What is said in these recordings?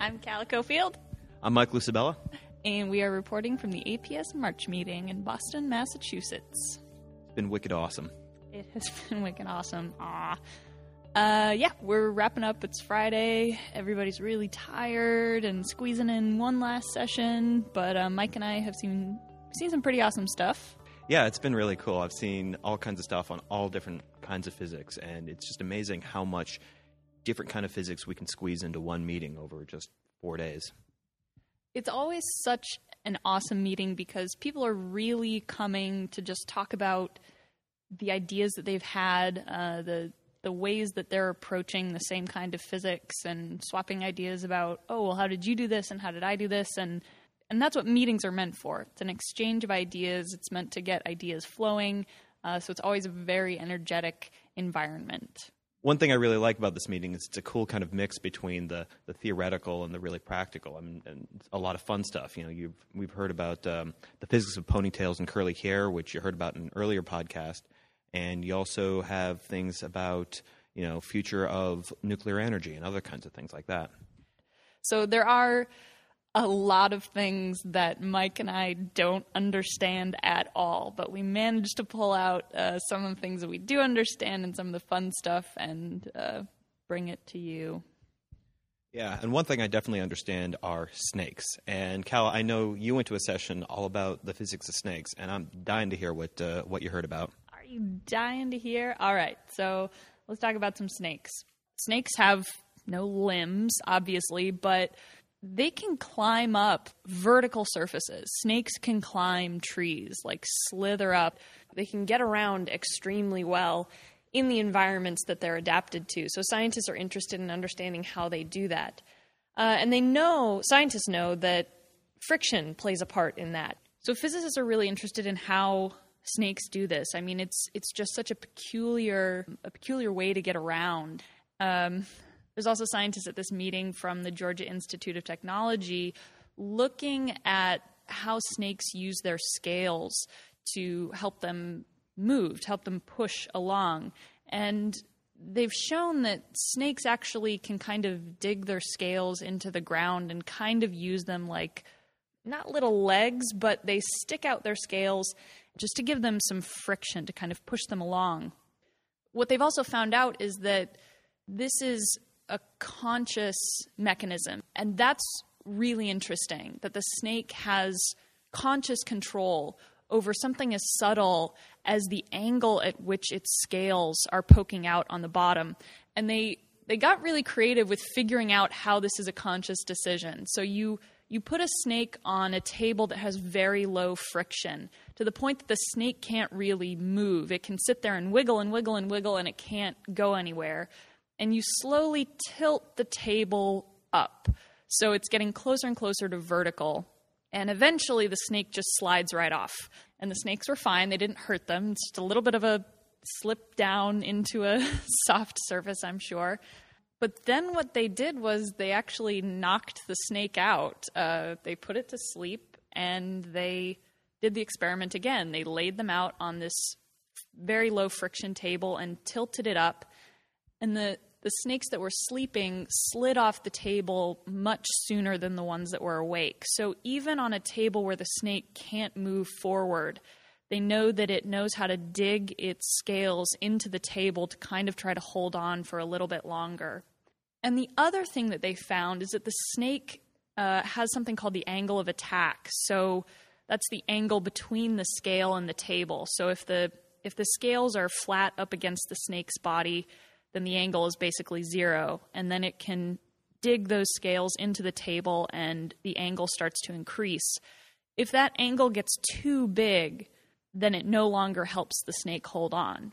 I'm Calla Cofield, I'm Mike Lucibella. and we are reporting from the APS March meeting in Boston, Massachusetts. It's been wicked awesome. It has been wicked awesome. Ah. Uh, yeah, we're wrapping up. It's Friday. Everybody's really tired and squeezing in one last session. But uh, Mike and I have seen seen some pretty awesome stuff. Yeah, it's been really cool. I've seen all kinds of stuff on all different kinds of physics, and it's just amazing how much different kind of physics we can squeeze into one meeting over just four days. It's always such an awesome meeting because people are really coming to just talk about the ideas that they've had, uh, the the ways that they're approaching the same kind of physics, and swapping ideas about, oh, well, how did you do this, and how did I do this, and and that's what meetings are meant for. It's an exchange of ideas. It's meant to get ideas flowing. Uh, so it's always a very energetic environment. One thing I really like about this meeting is it's a cool kind of mix between the, the theoretical and the really practical. I mean, and a lot of fun stuff. You know, you've, we've heard about um, the physics of ponytails and curly hair, which you heard about in an earlier podcast, and you also have things about you know future of nuclear energy and other kinds of things like that. So there are a lot of things that Mike and I don't understand at all, but we managed to pull out uh, some of the things that we do understand and some of the fun stuff and uh, bring it to you. Yeah, and one thing I definitely understand are snakes. And Cal, I know you went to a session all about the physics of snakes, and I'm dying to hear what uh, what you heard about. Are you dying to hear? All right, so let's talk about some snakes. Snakes have no limbs, obviously, but they can climb up vertical surfaces. Snakes can climb trees, like slither up. They can get around extremely well in the environments that they're adapted to. So scientists are interested in understanding how they do that. Uh, and they know, scientists know that friction plays a part in that. So physicists are really interested in how snakes do this. I mean, it's it's just such a peculiar a peculiar way to get around. Um, there's also scientists at this meeting from the Georgia Institute of Technology looking at how snakes use their scales to help them move, to help them push along. And they've shown that snakes actually can kind of dig their scales into the ground and kind of use them like not little legs, but they stick out their scales just to give them some friction to kind of push them along. What they've also found out is that this is a conscious mechanism. And that's really interesting that the snake has conscious control over something as subtle as the angle at which its scales are poking out on the bottom. And they they got really creative with figuring out how this is a conscious decision. So you you put a snake on a table that has very low friction to the point that the snake can't really move. It can sit there and wiggle and wiggle and wiggle and it can't go anywhere and you slowly tilt the table up. So it's getting closer and closer to vertical. And eventually the snake just slides right off. And the snakes were fine, they didn't hurt them. It's just a little bit of a slip down into a soft surface, I'm sure. But then what they did was they actually knocked the snake out. Uh, they put it to sleep and they did the experiment again. They laid them out on this very low friction table and tilted it up. And the the snakes that were sleeping slid off the table much sooner than the ones that were awake. So even on a table where the snake can't move forward, they know that it knows how to dig its scales into the table to kind of try to hold on for a little bit longer. And the other thing that they found is that the snake uh, has something called the angle of attack. So that's the angle between the scale and the table. So if the if the scales are flat up against the snake's body, then the angle is basically zero. And then it can dig those scales into the table and the angle starts to increase. If that angle gets too big, then it no longer helps the snake hold on.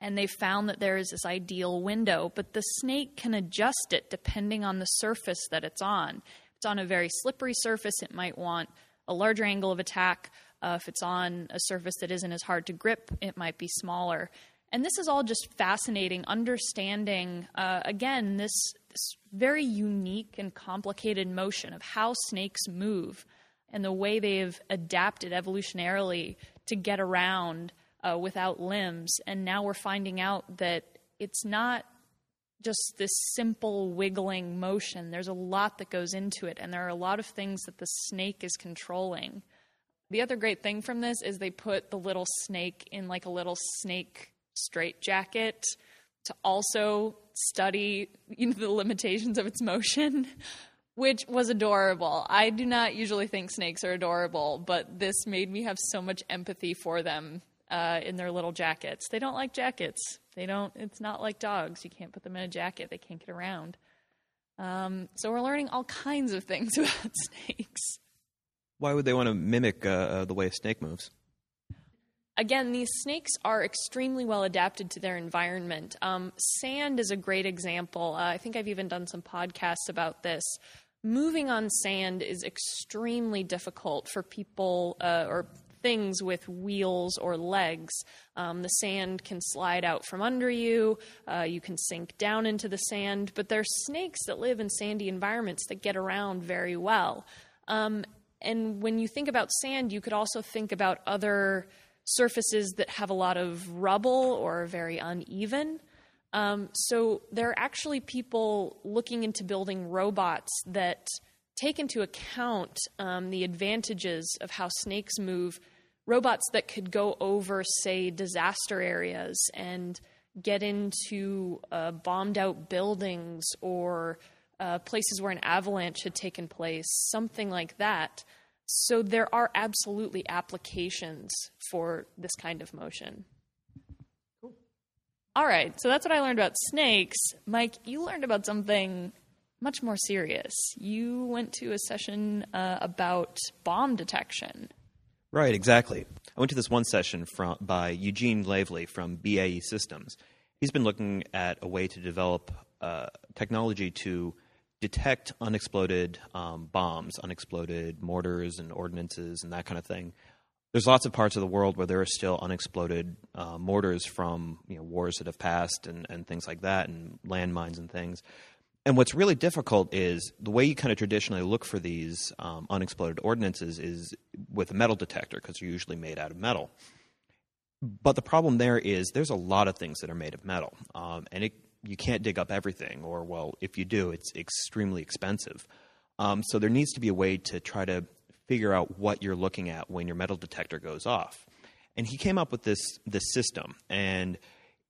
And they found that there is this ideal window, but the snake can adjust it depending on the surface that it's on. If it's on a very slippery surface, it might want a larger angle of attack. Uh, if it's on a surface that isn't as hard to grip, it might be smaller. And this is all just fascinating, understanding, uh, again, this, this very unique and complicated motion of how snakes move and the way they've adapted evolutionarily to get around uh, without limbs. And now we're finding out that it's not just this simple wiggling motion. There's a lot that goes into it, and there are a lot of things that the snake is controlling. The other great thing from this is they put the little snake in like a little snake straitjacket to also study you know, the limitations of its motion, which was adorable. I do not usually think snakes are adorable, but this made me have so much empathy for them uh, in their little jackets. They don't like jackets. They don't. It's not like dogs. You can't put them in a jacket. They can't get around. Um, so we're learning all kinds of things about snakes. Why would they want to mimic uh, uh, the way a snake moves? Again, these snakes are extremely well adapted to their environment. Um, sand is a great example. Uh, I think I've even done some podcasts about this. Moving on sand is extremely difficult for people uh, or things with wheels or legs. Um, the sand can slide out from under you, uh, you can sink down into the sand, but there are snakes that live in sandy environments that get around very well. Um, and when you think about sand, you could also think about other surfaces that have a lot of rubble or very uneven. Um, so there are actually people looking into building robots that take into account um, the advantages of how snakes move robots that could go over, say, disaster areas and get into uh, bombed out buildings or uh, places where an avalanche had taken place, something like that. So there are absolutely applications for this kind of motion. Cool. All right, so that's what I learned about snakes. Mike, you learned about something much more serious. You went to a session uh, about bomb detection. Right, exactly. I went to this one session from, by Eugene Lavely from BAE Systems. He's been looking at a way to develop uh, technology to detect unexploded um, bombs, unexploded mortars and ordnances, and that kind of thing. There's lots of parts of the world where there are still unexploded uh, mortars from you know, wars that have passed and, and things like that, and landmines and things. And what's really difficult is the way you kind of traditionally look for these um, unexploded ordnances is with a metal detector because they're usually made out of metal. But the problem there is there's a lot of things that are made of metal, um, and it, you can't dig up everything, or well, if you do, it's extremely expensive. Um, so there needs to be a way to try to figure out what you're looking at when your metal detector goes off. And he came up with this this system, and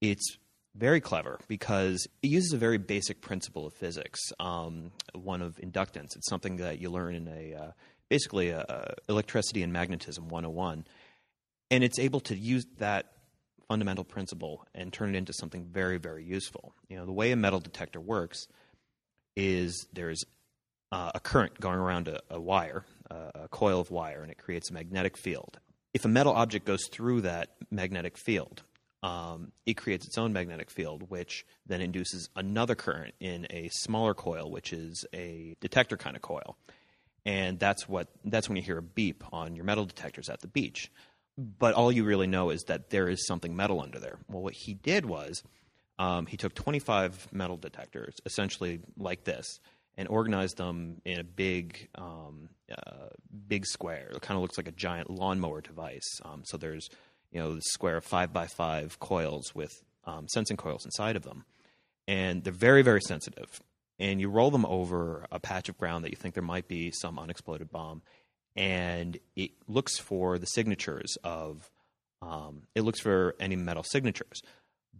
it's very clever because it uses a very basic principle of physics, um, one of inductance. It's something that you learn in a uh, basically a, a electricity and magnetism 101, and it's able to use that fundamental principle and turn it into something very very useful. You know, the way a metal detector works is there's uh, a current going around a, a wire, uh, a coil of wire, and it creates a magnetic field. If a metal object goes through that magnetic field, um, it creates its own magnetic field, which then induces another current in a smaller coil, which is a detector kind of coil. And that's what that's when you hear a beep on your metal detectors at the beach. But all you really know is that there is something metal under there. Well, what he did was um, he took 25 metal detectors, essentially like this, and organized them in a big, um, uh, big square. It kind of looks like a giant lawnmower device. Um, so there's you know, the square of five by five coils with um, sensing coils inside of them, and they're very very sensitive. And you roll them over a patch of ground that you think there might be some unexploded bomb, and it looks for the signatures of um, it looks for any metal signatures.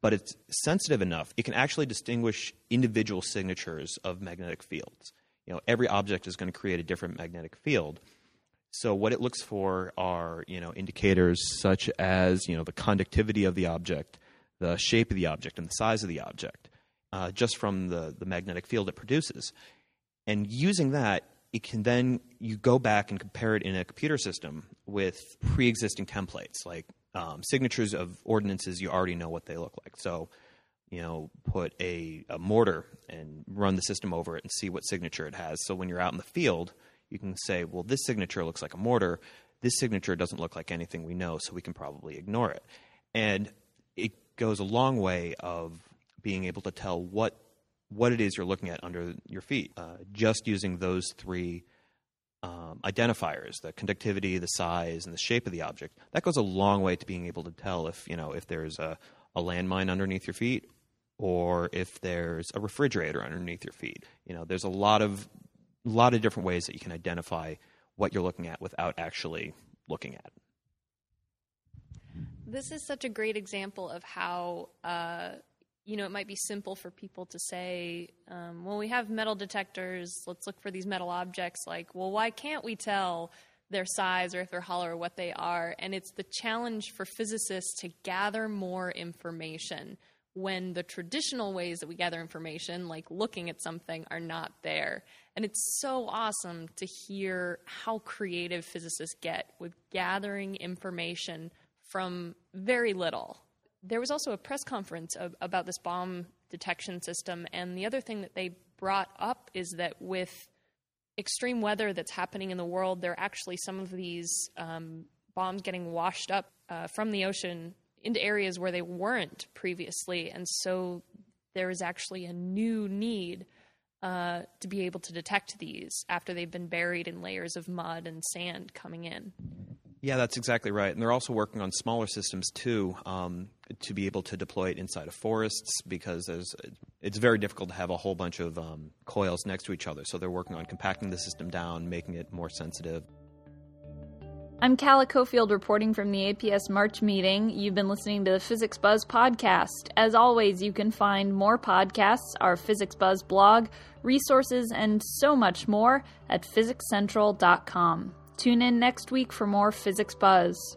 But it's sensitive enough it can actually distinguish individual signatures of magnetic fields. You know every object is going to create a different magnetic field. So what it looks for are you know indicators such as you know the conductivity of the object, the shape of the object, and the size of the object, uh, just from the the magnetic field it produces. And using that, it can then you go back and compare it in a computer system with pre-existing templates like um, signatures of ordinances you already know what they look like. So you know, put a, a mortar and run the system over it and see what signature it has. So when you're out in the field you can say, well, this signature looks like a mortar. This signature doesn't look like anything we know, so we can probably ignore it. And it goes a long way of being able to tell what what it is you're looking at under your feet. Uh, just using those three um, identifiers, the conductivity, the size, and the shape of the object, that goes a long way to being able to tell if you know if there's a, a landmine underneath your feet or if there's a refrigerator underneath your feet. You know, there's a lot of lot of different ways that you can identify what you're looking at without actually looking at. This is such a great example of how, uh, you know, it might be simple for people to say, um, well, we have metal detectors, let's look for these metal objects. Like, well, why can't we tell their size or if they're hollow or what they are? And it's the challenge for physicists to gather more information when the traditional ways that we gather information, like looking at something, are not there. And it's so awesome to hear how creative physicists get with gathering information from very little. There was also a press conference of, about this bomb detection system, and the other thing that they brought up is that with extreme weather that's happening in the world, there are actually some of these um, bombs getting washed up uh, from the ocean into areas where they weren't previously, and so there is actually a new need uh, to be able to detect these after they've been buried in layers of mud and sand coming in. Yeah, that's exactly right. And they're also working on smaller systems too um, to be able to deploy it inside of forests because it's very difficult to have a whole bunch of um, coils next to each other. So they're working on compacting the system down, making it more sensitive. I'm Calla Cofield reporting from the APS March meeting. You've been listening to the Physics Buzz podcast. As always, you can find more podcasts, our Physics Buzz blog, resources, and so much more at physicscentral.com. Tune in next week for more Physics Buzz.